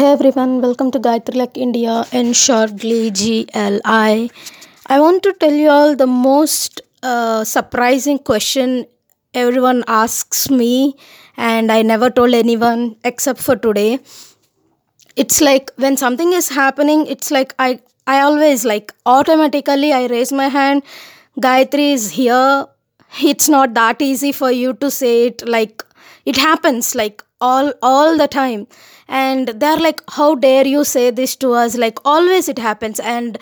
Hey everyone, welcome to Gayatri Luck India and shortly GLI. I want to tell you all the most uh, surprising question everyone asks me, and I never told anyone except for today. It's like when something is happening, it's like I I always like automatically I raise my hand. Gayatri is here. It's not that easy for you to say it. Like it happens like all all the time and they're like how dare you say this to us? Like always it happens. And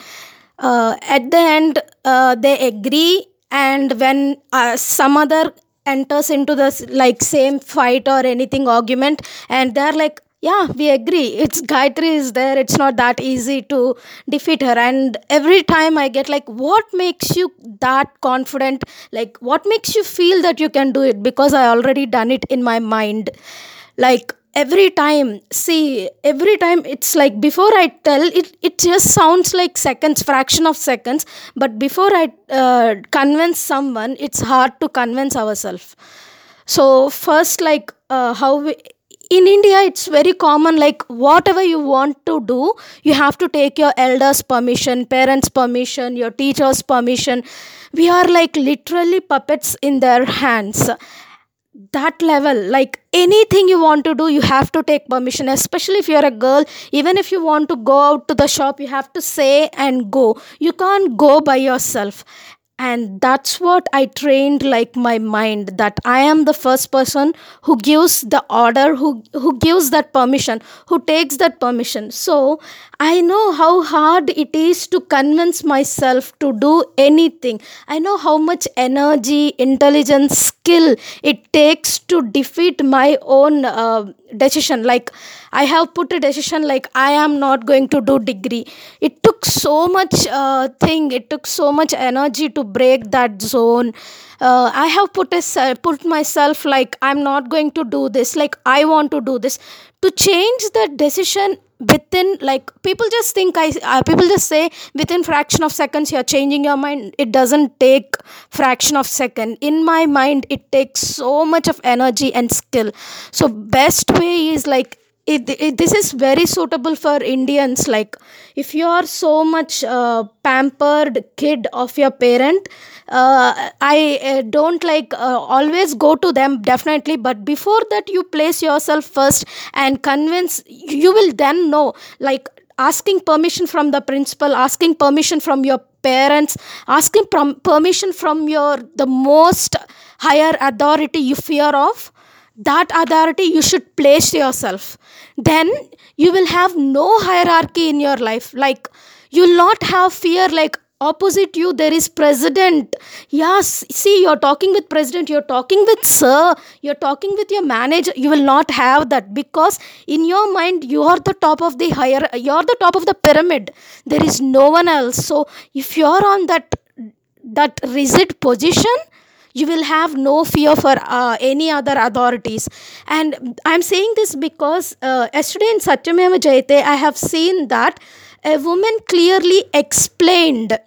uh, at the end uh, they agree. And when uh, some other enters into this like same fight or anything argument and they're like yeah we agree. It's gayatri is there. It's not that easy to defeat her. And every time i get like what makes you that confident? Like what makes you feel that you can do it? Because i already done it in my mind. Like every time see every time it's like before i tell it it just sounds like seconds fraction of seconds but before i uh, convince someone it's hard to convince ourselves so first like uh, how we, in india it's very common like whatever you want to do you have to take your elders permission parents permission your teachers permission. We are like literally puppets in their hands that level like anything you want to do you have to take permission especially if you're a girl. Even if you want to go out to the shop you have to say and go. You can't go by yourself and that's what i trained like my mind that i am the first person who gives the order who who gives that permission who takes that permission. So i know how hard it is to convince myself to do anything. I know how much energy intelligence skill it takes to defeat my own uh, decision. Like i have put a decision like i am not going to do degree. It took so much uh, thing. It took so much energy to break that zone uh, i have put a put myself like i'm not going to do this like i want to do this. To change the decision within like people just think i uh, people just say within fraction of seconds you're changing your mind. It doesn't take fraction of second. In my mind it takes so much of energy and skill. So best way is like it, it, this is very suitable for indians like if you are so much uh, pampered kid of your parent uh, i uh, don't like uh, always go to them definitely but before that you place yourself first and convince you will then know like asking permission from the principal asking permission from your parents asking prom- permission from your the most higher authority you fear of that authority you should place yourself then you will have no hierarchy in your life. Like you will not have fear. Like opposite you there is president. Yes see you're talking with president you're talking with sir you're talking with your manager. You will not have that because in your mind you are the top of the higher you're the top of the pyramid. There is no one else. So if you're on that that rigid position you will have no fear for uh, any other authorities. And i'm saying this because uh, yesterday in satyameva jayate i have seen that a woman clearly explained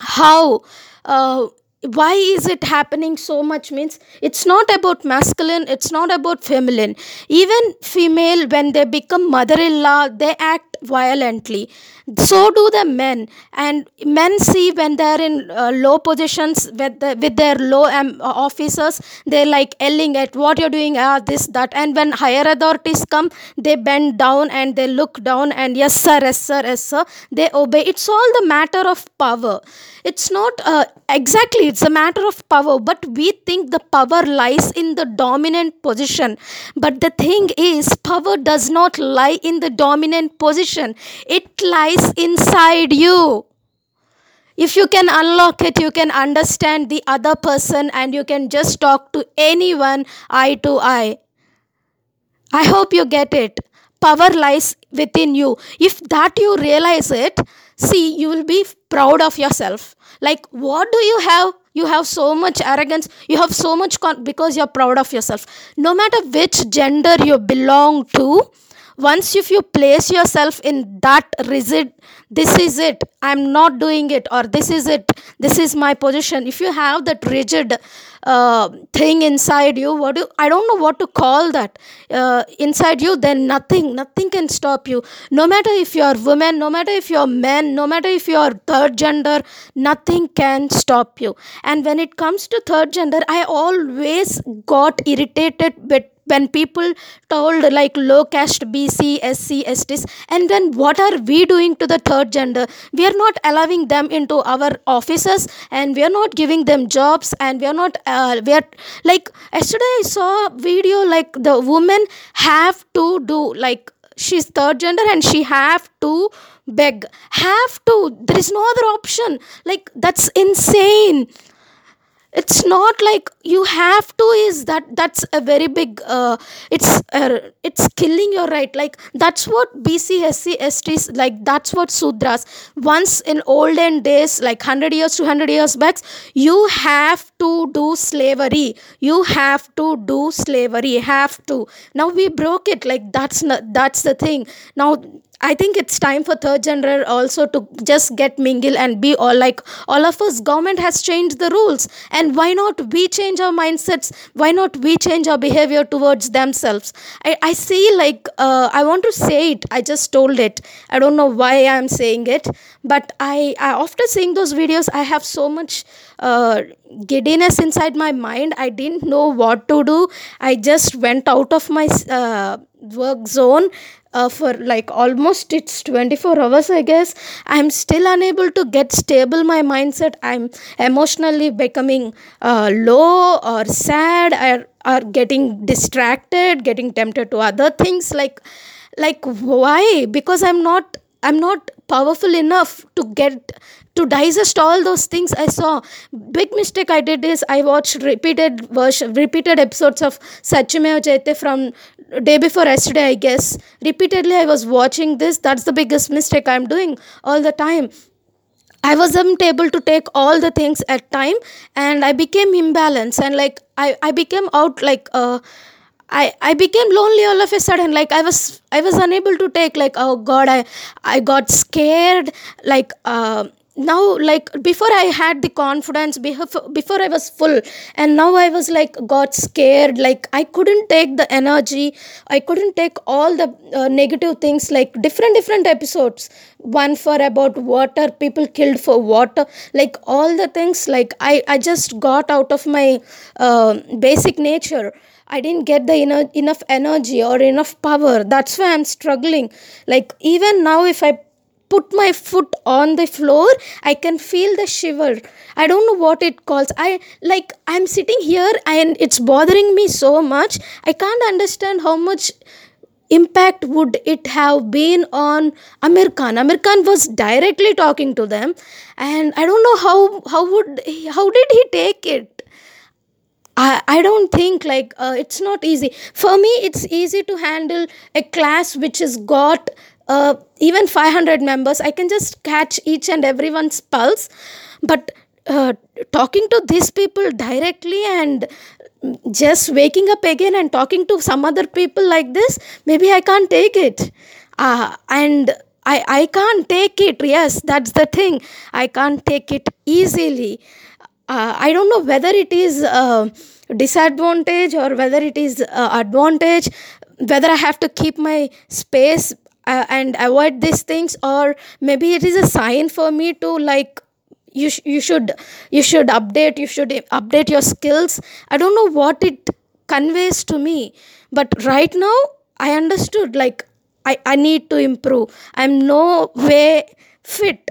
how uh, why is it happening so much means it's not about masculine it's not about feminine. Even female when they become mother-in-law they act violently. So do the men. And men see when they're in uh, low positions with, the, with their low um, officers they're like yelling at what you're doing? Ah this that. And when higher authorities come they bend down and they look down and yes sir yes sir yes sir. They obey. It's all the matter of power. It's not uh, exactly it's a matter of power but we think the power lies in the dominant position. But the thing is power does not lie in the dominant position. It lies inside you. If you can unlock it you can understand the other person and you can just talk to anyone eye to eye. I hope you get it. Power lies within you. If that you realize it see you will be proud of yourself. Like what do you have you have so much arrogance. You have so much con- because you're proud of yourself. No matter which gender you belong to once if you place yourself in that rigid this is it i'm not doing it or this is it this is my position. If you have that rigid uh, thing inside you what do i don't know what to call that. Uh, inside you then nothing nothing can stop you. No matter if you're women no matter if you're men no matter if you're third gender nothing can stop you. And when it comes to third gender i always got irritated with when people told like low caste bc sc sts and then what are we doing to the third gender? We are not allowing them into our offices and we are not giving them jobs and we are not uh, we are like yesterday i saw a video like the women have to do like she's third gender and she have to beg. Have to. There is no other option. Like that's insane it's not like you have to is that that's a very big uh, it's uh, it's killing your right. Like that's what bc sc st's like that's what sudras. Once in olden days like 100 years 200 years back you have to do slavery. You have to do slavery. Have to. Now we broke it. Like that's not that's the thing. Now I think it's time for third gender also to just get mingle and be all like all of us. Government has changed the rules, and why not we change our mindsets? Why not we change our behavior towards themselves? I, I see like uh, I want to say it. I just told it. I don't know why I'm saying it, but I, I after seeing those videos, I have so much uh, giddiness inside my mind. I didn't know what to do. I just went out of my uh, work zone uh, for like almost it's 24 hours i guess. I'm still unable to get stable my mindset. I'm emotionally becoming uh, low or sad or, or getting distracted getting tempted to other things. Like like why? Because i'm not i'm not powerful enough to get to digest all those things i saw big mistake i did is i watched repeated version repeated episodes of Satyameva Jayate from day before yesterday i guess. Repeatedly i was watching this. That's the biggest mistake i'm doing all the time. I wasn't able to take all the things at time and I became imbalanced and like I, I became out like uh I, I became lonely all of a sudden. Like i was i was unable to take like oh god i i got scared. Like uh now like before i had the confidence before i was full and now i was like got scared like i couldn't take the energy i couldn't take all the uh, negative things like different different episodes one for about water people killed for water like all the things like i i just got out of my uh, basic nature I didn't get the eno- enough energy or enough power. That's why I'm struggling. Like, even now, if I put my foot on the floor i can feel the shiver i don't know what it calls i like i'm sitting here and it's bothering me so much i can't understand how much impact would it have been on Aamir Khan? Aamir Khan was directly talking to them, and I don't know how how would how did he take it. I, I don't think like uh, it's not easy for me it's easy to handle a class which has got uh, even 500 members i can just catch each and everyone's pulse. But uh, talking to these people directly and just waking up again and talking to some other people like this maybe i can't take it. Uh, and I, I can't take it. Yes that's the thing. I can't take it easily. Uh, i don't know whether it is a disadvantage or whether it is advantage whether i have to keep my space uh, and avoid these things or maybe it is a sign for me to like you sh- you should you should update you should update your skills. I don't know what it conveys to me but right now i understood like i i need to improve. I'm no way fit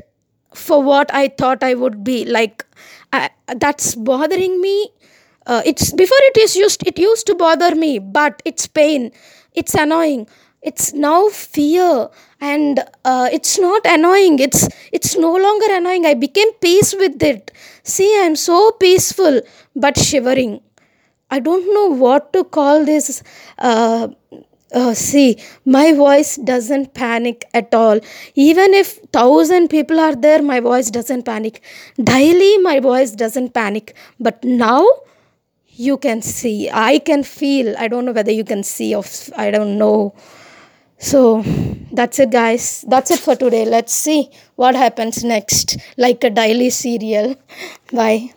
for what i thought i would be. Like I, that's bothering me. Uh, it's before it is used it used to bother me but it's pain. It's annoying it's now fear and uh, it's not annoying. It's it's no longer annoying. I became peace with it. See i'm so peaceful but shivering. I don't know what to call this uh, uh, see my voice doesn't panic at all. Even if thousand people are there my voice doesn't panic. Daily my voice doesn't panic. But now you can see. I can feel. I don't know whether you can see of i don't know so that's it guys. That's it for today. Let's see what happens next. Like a daily serial. Bye